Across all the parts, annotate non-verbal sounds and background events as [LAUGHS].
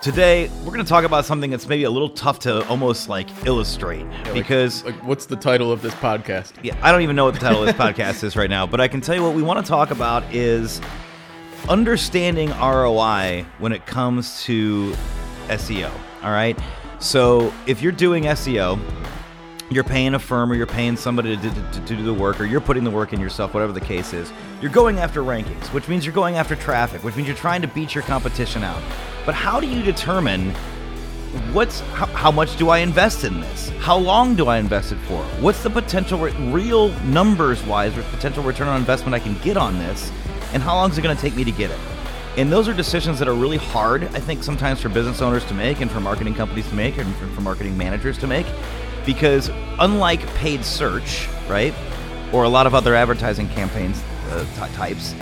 Today, we're going to talk about something that's maybe a little tough to almost like illustrate because Like, what's the title of this podcast? yeah, I don't even know what the title of this podcast is right now, but I can tell you what we want to talk about is understanding ROI when it comes to SEO. All right. So if you're doing SEO, you're paying a firm or you're paying somebody to, to, to, do the work or you're putting the work in yourself, whatever the case is, you're going after rankings, which means you're going after traffic, which means you're trying to beat your competition out. But how do you determine what's how, how much do I invest in this? How long do I invest it for? What's the potential re- real numbers wise potential return on investment I can get on this? And how long is it going to take me to get it? And those are decisions that are really hard, I think, sometimes for business owners to make and for marketing companies to make and for, for marketing managers to make. Because unlike paid search, right, or a lot of other advertising campaigns uh, t- types,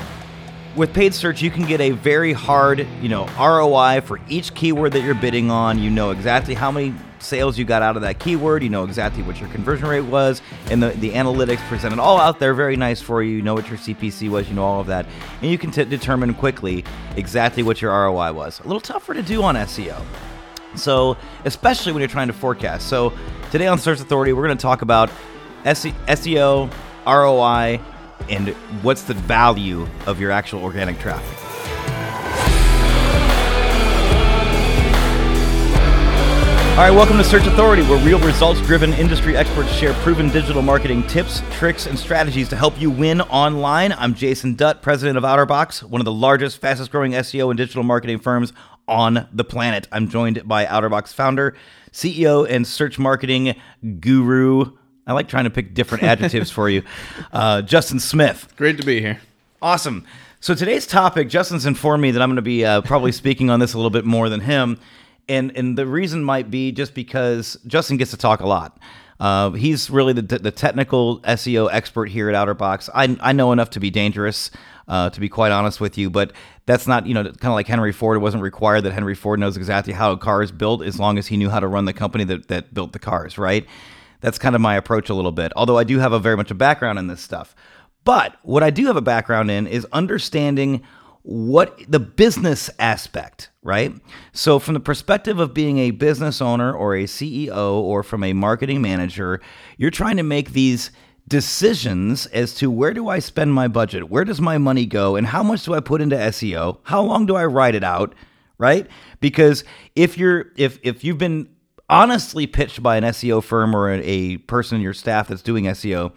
with paid search, you can get a very hard, you know, ROI for each keyword that you're bidding on. You know exactly how many sales you got out of that keyword. You know exactly what your conversion rate was, and the, the analytics presented all out there, very nice for you. You know what your CPC was. You know all of that, and you can t- determine quickly exactly what your ROI was. A little tougher to do on SEO. So, especially when you're trying to forecast. So, today on Search Authority, we're going to talk about SEO, ROI, and what's the value of your actual organic traffic. All right, welcome to Search Authority, where real results driven industry experts share proven digital marketing tips, tricks, and strategies to help you win online. I'm Jason Dutt, president of OuterBox, one of the largest, fastest growing SEO and digital marketing firms on the planet. I'm joined by OuterBox founder, CEO, and search marketing guru. I like trying to pick different adjectives for you, [LAUGHS] uh, Justin Smith. Great to be here. Awesome. So today's topic, Justin's informed me that I'm going to be uh, probably [LAUGHS] speaking on this a little bit more than him, and and the reason might be just because Justin gets to talk a lot. Uh, he's really the, the technical SEO expert here at OuterBox. I, I know enough to be dangerous, uh, to be quite honest with you, but that's not, you know, kind of like Henry Ford. It wasn't required that Henry Ford knows exactly how a car is built as long as he knew how to run the company that, that built the cars, right? That's kind of my approach a little bit, although I do have a very much a background in this stuff. But what I do have a background in is understanding what the business aspect, right? So, from the perspective of being a business owner or a CEO or from a marketing manager, you're trying to make these decisions as to where do I spend my budget? Where does my money go? And how much do I put into SEO? How long do I write it out? Right? Because if you're if if you've been honestly pitched by an SEO firm or a, a person in your staff that's doing SEO,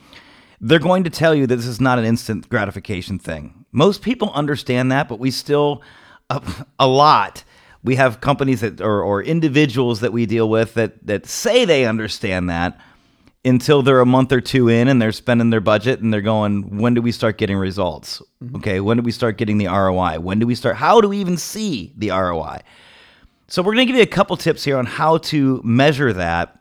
they're going to tell you that this is not an instant gratification thing. Most people understand that, but we still, a, a lot, we have companies that or, or individuals that we deal with that that say they understand that until they're a month or two in and they're spending their budget and they're going, when do we start getting results? Mm-hmm. Okay, when do we start getting the ROI? When do we start? How do we even see the ROI? So we're going to give you a couple tips here on how to measure that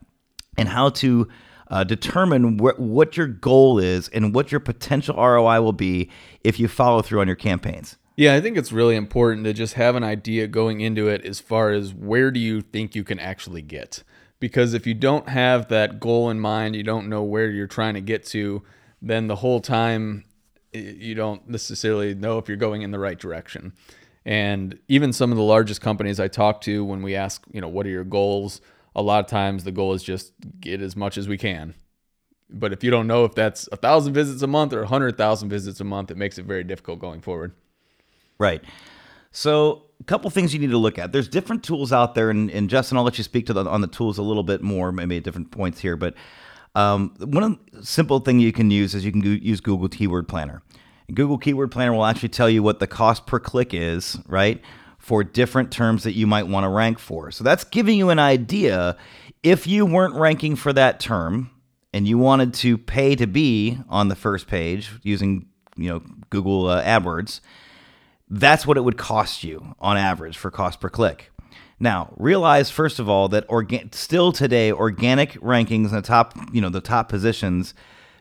and how to uh, determine wh- what your goal is and what your potential ROI will be if you follow through on your campaigns. Yeah, I think it's really important to just have an idea going into it as far as where do you think you can actually get. Because if you don't have that goal in mind, you don't know where you're trying to get to, then the whole time you don't necessarily know if you're going in the right direction. And even some of the largest companies I talk to, when we ask, you know, what are your goals? A lot of times the goal is just get as much as we can. But if you don't know if that's a thousand visits a month or a hundred thousand visits a month, it makes it very difficult going forward. Right. So, a couple things you need to look at. There's different tools out there, and, and Justin, I'll let you speak to the, on the tools a little bit more, maybe at different points here. But um, one simple thing you can use is you can use Google Keyword Planner. Google Keyword Planner will actually tell you what the cost per click is, right, for different terms that you might want to rank for. So that's giving you an idea. If you weren't ranking for that term and you wanted to pay to be on the first page using, you know, Google uh, AdWords that's what it would cost you on average for cost per click. Now, realize first of all that organ- still today organic rankings in the top, you know, the top positions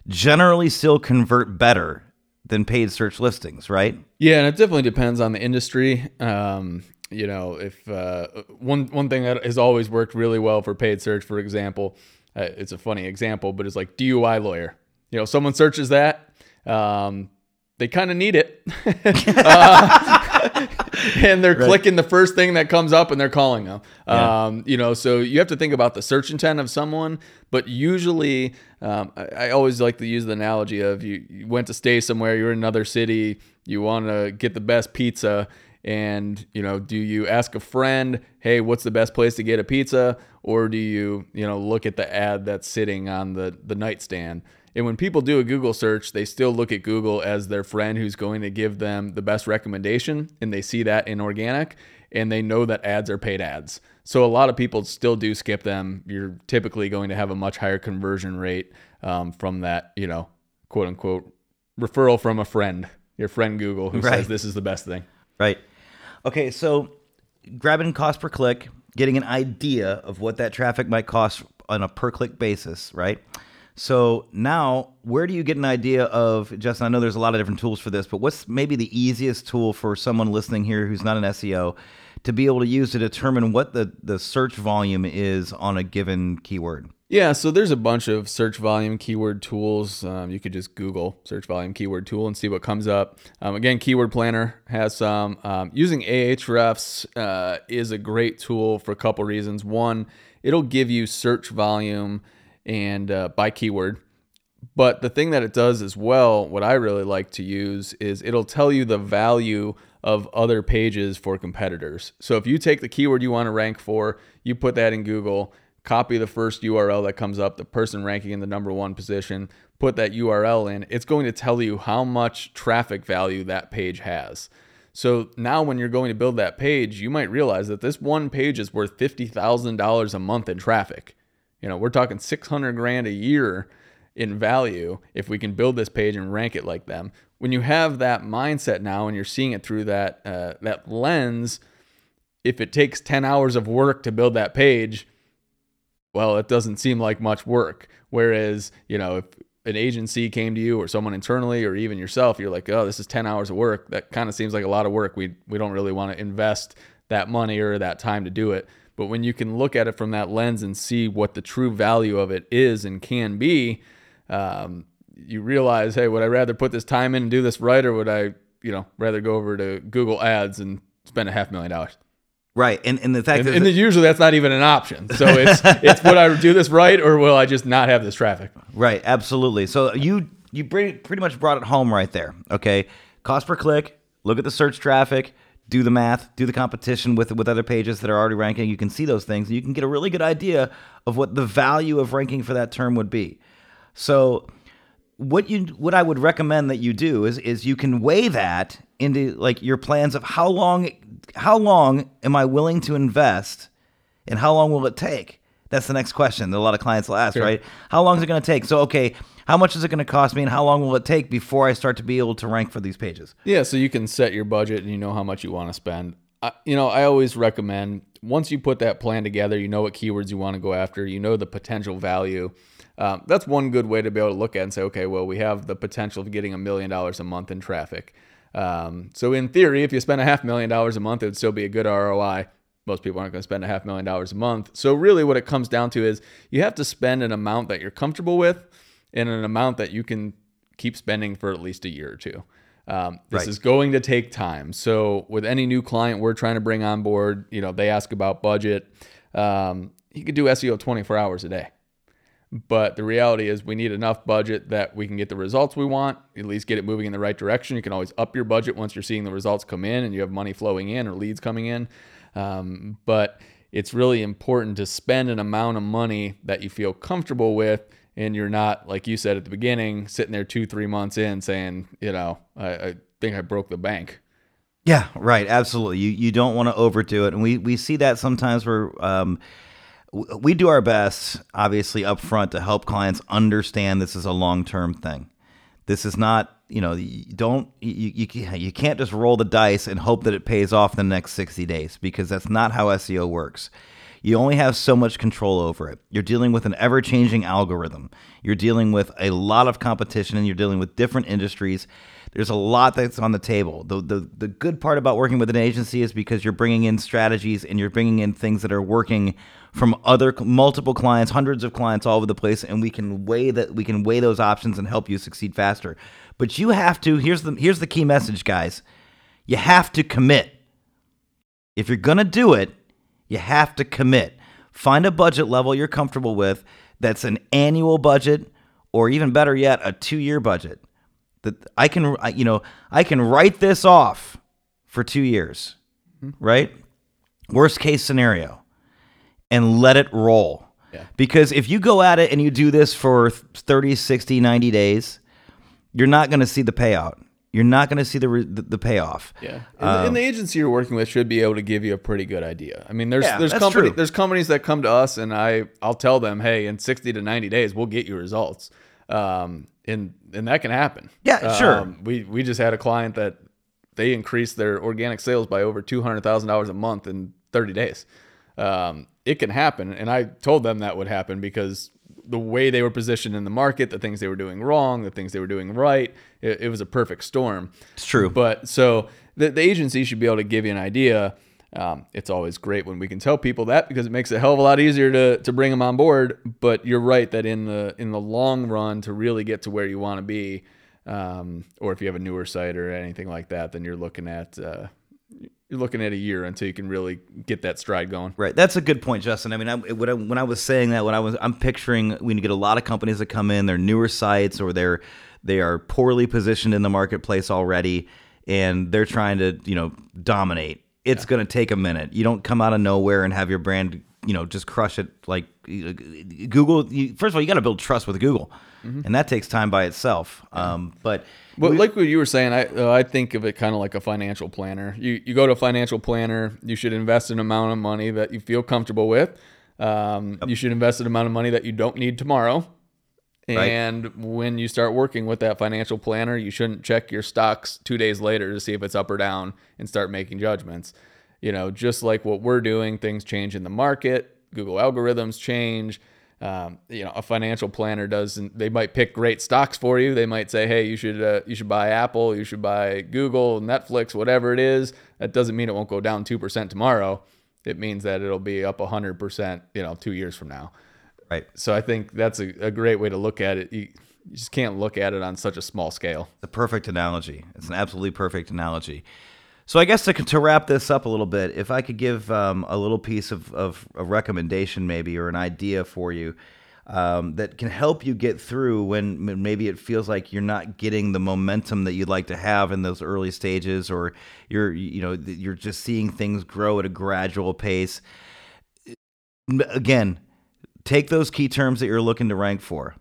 generally still convert better than paid search listings, right? Yeah, and it definitely depends on the industry. Um, you know, if uh, one one thing that has always worked really well for paid search, for example, uh, it's a funny example, but it's like DUI lawyer. You know, someone searches that, um, they kind of need it. [LAUGHS] uh, [LAUGHS] and they're clicking the first thing that comes up and they're calling them. Yeah. Um, you know, so you have to think about the search intent of someone, but usually, um, I, I always like to use the analogy of you, you went to stay somewhere, you're in another city, you want to get the best pizza. And you know, do you ask a friend, "Hey, what's the best place to get a pizza?" Or do you, you know, look at the ad that's sitting on the the nightstand? And when people do a Google search, they still look at Google as their friend who's going to give them the best recommendation, and they see that in organic, and they know that ads are paid ads. So a lot of people still do skip them. You're typically going to have a much higher conversion rate um, from that, you know, quote unquote referral from a friend, your friend Google, who Right. says this is the best thing. Right. Okay, so grabbing cost per click, getting an idea of what that traffic might cost on a per click basis, right? So now, where do you get an idea of, Justin? I know there's a lot of different tools for this, but what's maybe the easiest tool for someone listening here who's not an SEO to be able to use to determine what the, the search volume is on a given keyword? Yeah, so there's a bunch of search volume keyword tools. Um, you could just Google search volume keyword tool and see what comes up. Um, again, Keyword Planner has some. Um, using Ahrefs uh, is a great tool for a couple reasons. One, it'll give you search volume and uh, by keyword. But the thing that it does as well, what I really like to use is it'll tell you the value of other pages for competitors. So if you take the keyword you want to rank for, you put that in Google, copy the first URL that comes up, the person ranking in the number one position, put that URL in, it's going to tell you how much traffic value that page has. So now when you're going to build that page, you might realize that this one page is worth $50,000 a month in traffic. You know, we're talking 600 grand a year in value if we can build this page and rank it like them. When you have that mindset now and you're seeing it through that uh, that lens, if it takes 10 hours of work to build that page, well, it doesn't seem like much work. Whereas, you know, if an agency came to you or someone internally or even yourself, you're like, oh, this is 10 hours of work. That kind of seems like a lot of work. We, we don't really want to invest that money or that time to do it. But when you can look at it from that lens and see what the true value of it is and can be, um, you realize, hey, would I rather put this time in and do this right, or would I, you know, rather go over to Google Ads and spend a half million dollars? Right, and and the fact And, is, and usually that's not even an option. So it's [LAUGHS] it's would I do this right, or will I just not have this traffic? Right, absolutely. So you you pretty pretty much brought it home right there. Okay, cost per click. Look at the search traffic. Do the math. Do the competition with with other pages that are already ranking. You can see those things, and you can get a really good idea of what the value of ranking for that term would be. So what you what I would recommend that you do is is you can weigh that into like your plans of how long how long am I willing to invest and how long will it take? That's the next question that a lot of clients will ask, Sure. right? How long is it going to take? So okay, how much is it going to cost me and how long will it take before I start to be able to rank for these pages? Yeah, so you can set your budget and you know how much you want to spend. I, you know, I always recommend once you put that plan together, you know what keywords you want to go after, you know the potential value. Um, that's one good way to be able to look at and say, okay, well, we have the potential of getting a million dollars a month in traffic. Um, so in theory, if you spend a half million dollars a month, it would still be a good ROI. Most people aren't going to spend a half million dollars a month. So really, what it comes down to is you have to spend an amount that you're comfortable with, and an amount that you can keep spending for at least a year or two. Um, this Right. is going to take time. So with any new client we're trying to bring on board, you know, they ask about budget. Um, you could do SEO 24 hours a day. But the reality is, we need enough budget that we can get the results we want, at least get it moving in the right direction. You can always up your budget once you're seeing the results come in and you have money flowing in or leads coming in. Um, but it's really important to spend an amount of money that you feel comfortable with. And you're not, like you said at the beginning, sitting there two, three months in saying, you know, I, I think I broke the bank. Yeah, right. Absolutely. You you don't want to overdo it, and we we see that sometimes where um, we do our best, obviously up front, to help clients understand this is a long term thing. This is not, you know, you don't you, you you can't just roll the dice and hope that it pays off the next sixty days because that's not how SEO works. You only have so much control over it. You're dealing with an ever changing algorithm. You're dealing with a lot of competition and you're dealing with different industries. There's a lot that's on the table. The, the, the good part about working with an agency is because you're bringing in strategies and you're bringing in things that are working from other multiple clients, hundreds of clients all over the place, and we can weigh that we can weigh those options and help you succeed faster. But you have to. Here's the here's the key message, guys You have to commit. If you're to do it, you have to commit. Find a budget level you're comfortable with that's an annual budget or even better yet, a 2-year budget. That I can you know, I can write this off for 2 years. Mm-hmm. Right? Worst case scenario. And let it roll. Yeah. Because if you go at it and you do this for 30, 60, 90 days, you're not going to see the payout. You're not going to see the, re- the payoff. Yeah, and, the- and the agency you're working with should be able to give you a pretty good idea. I mean, there's Yeah, there's company true. there's companies that come to us, and I I'll tell them, hey, in 60 to 90 days, we'll get you results. Um, and and that can happen. Yeah, sure. Um, we we just had a client that they increased their organic sales by over two hundred thousand dollars a month in 30 days. Um, it can happen, and I told them that would happen because the way they were positioned in the market, the things they were doing wrong, the things they were doing right, it, it was a perfect storm. It's true. But so the, the agency should be able to give you an idea. Um, it's always great when we can tell people that because it makes it a hell of a lot easier to, to bring them on board. But you're right that in the in the long run, to really get to where you want to be, um, or if you have a newer site or anything like that, then you're looking at uh, you're looking at a year until you can really get that stride going. Right. That's a good point, Justin. I mean, I, when, I, when I was saying that, when I was, I'm picturing we get a lot of companies that come in, they're newer sites or they're they are poorly positioned in the marketplace already, and they're trying to you know dominate. It's going to take a minute. You don't come out of nowhere and have your brand you know just crush it like Google. You, first of all, you got to build trust with Google, and that takes time by itself. Um, but But like what you were saying, I uh, I think of it kind of like a financial planner. You you go to a financial planner, you should invest an amount of money that you feel comfortable with. Um, You should invest an amount of money that you don't need tomorrow. Right. And when you start working with that financial planner, you shouldn't check your stocks two days later to see if it's up or down and start making judgments. You know, just like what we're doing, things change in the market. Google algorithms change. Um, you know, a financial planner doesn't. They might pick great stocks for you. They might say, "Hey, you should uh, you should buy Apple, you should buy Google, Netflix, whatever it is." That doesn't mean it won't go down two percent tomorrow. It means that it'll be up hundred percent. You know, two years from now. right, So I think that's a, a great way to look at it. You, you just can't look at it on such a small scale. the perfect analogy. It's an absolutely perfect analogy. So I guess to, to wrap this up a little bit, if I could give um, a little piece of, of a recommendation, maybe or an idea for you um, that can help you get through when maybe it feels like you're not getting the momentum that you'd like to have in those early stages, or you're you know you're just seeing things grow at a gradual pace. Again, take those key terms that you're looking to rank for,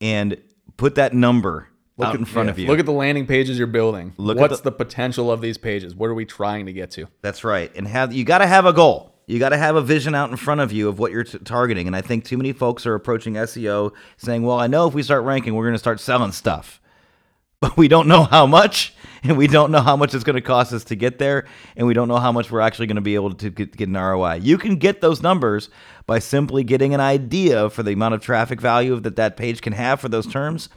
and put that number out in front Yeah, of you. Look at the landing pages you're building. Look at What's the- the, potential of these pages? What are we trying to get to? That's right. And have you got to have a goal. You got to have a vision out in front of you of what you're t- targeting. And I think too many folks are approaching SEO saying, "Well, I know if we start ranking, we're going to start selling stuff." [LAUGHS] But we don't know how much, and we don't know how much it's going to cost us to get there, and we don't know how much we're actually going to be able to get, get an ROI. You can get those numbers by simply getting an idea for the amount of traffic value that that page can have for those terms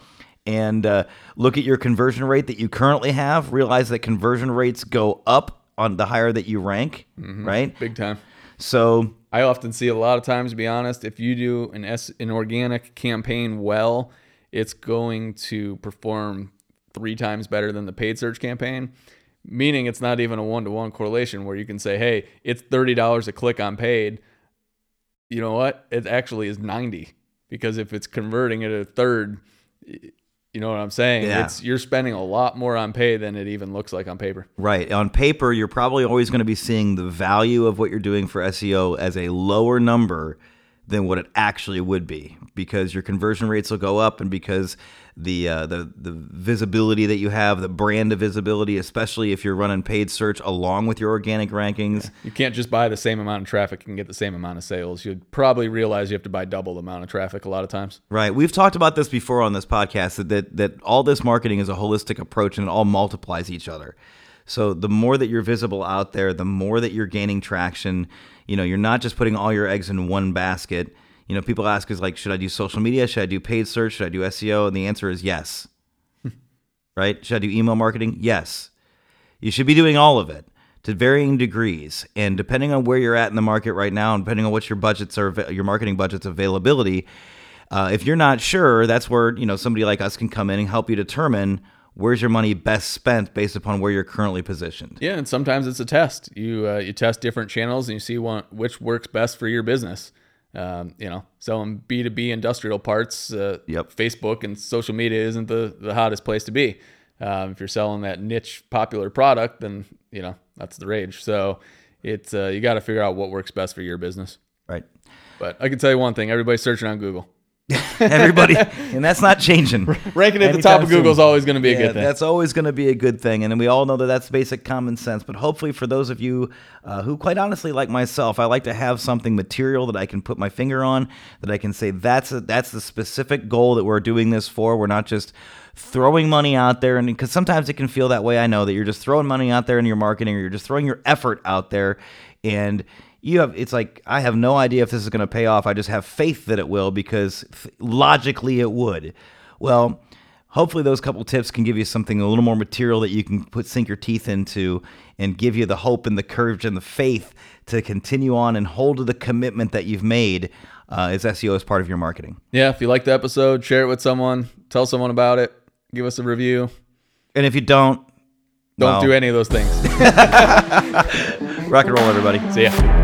and uh, look at your conversion rate that you currently have. Realize that conversion rates go up on the higher that you rank, right? Big time. So I often see a lot of times, to be honest, if you do an S, an organic campaign well, it's going to perform three times better than the paid search campaign. Meaning it's not even a one to one correlation where you can say, hey, it's thirty dollars a click on paid. You know what? It actually is ninety because if it's converting at a third, you know what I'm saying? Yeah. It's you're spending a lot more on pay than it even looks like on paper. Right. On paper, you're probably always going to be seeing the value of what you're doing for SEO as a lower number than what it actually would be because your conversion rates will go up and because the uh, the the visibility that you have, the brand of visibility, especially if you're running paid search along with your organic rankings. You can't just buy the same amount of traffic and get the same amount of sales. You'd probably realize you have to buy double the amount of traffic a lot of times. Right. We've talked about this before on this podcast that, that that all this marketing is a holistic approach and it all multiplies each other. So the more that you're visible out there, the more that you're gaining traction. You know, you're not just putting all your eggs in one basket. You know, people ask us like, should I do social media? Should I do paid search? Should I do SEO? And the answer is yes. [LAUGHS] right? Should I do email marketing? Yes. You should be doing all of it to varying degrees, and depending on where you're at in the market right now, and depending on what your budgets are, your marketing budgets availability. Uh, if you're not sure, that's where you know somebody like us can come in and help you determine where's your money best spent based upon where you're currently positioned. Yeah, and sometimes it's a test. You uh, you test different channels and you see one which works best for your business. Um, you know, selling B two B industrial parts. Uh, Yep. Facebook and social media isn't the the hottest place to be. Um, if you're selling that niche popular product, then you know that's the rage. So it's uh, you got to figure out what works best for your business. Right. But I can tell you one thing: everybody's searching on Google. [LAUGHS] Everybody, and that's not changing. Ranking at the top of soon. Google is always going to be a good thing. That's always going to be a good thing, and we all know that that's basic common sense. But hopefully, for those of you uh, who, quite honestly, like myself, I like to have something material that I can put my finger on, that I can say that's a, that's the specific goal that we're doing this for. We're not just throwing money out there, and because sometimes it can feel that way. I know that you're just throwing money out there in your marketing, or you're just throwing your effort out there, and you have it's like I have no idea if this is going to pay off. I just have faith that it will because th- logically it would. Well, hopefully those couple tips can give you something a little more material that you can put sink your teeth into and give you the hope and the courage and the faith to continue on and hold to the commitment that you've made uh, as SEO as part of your marketing. yeah, if you like the episode, share it with someone, tell someone about it, give us a review. And if you don't, Don't well, do any of those things. [LAUGHS] [LAUGHS] rock and roll, everybody. See ya.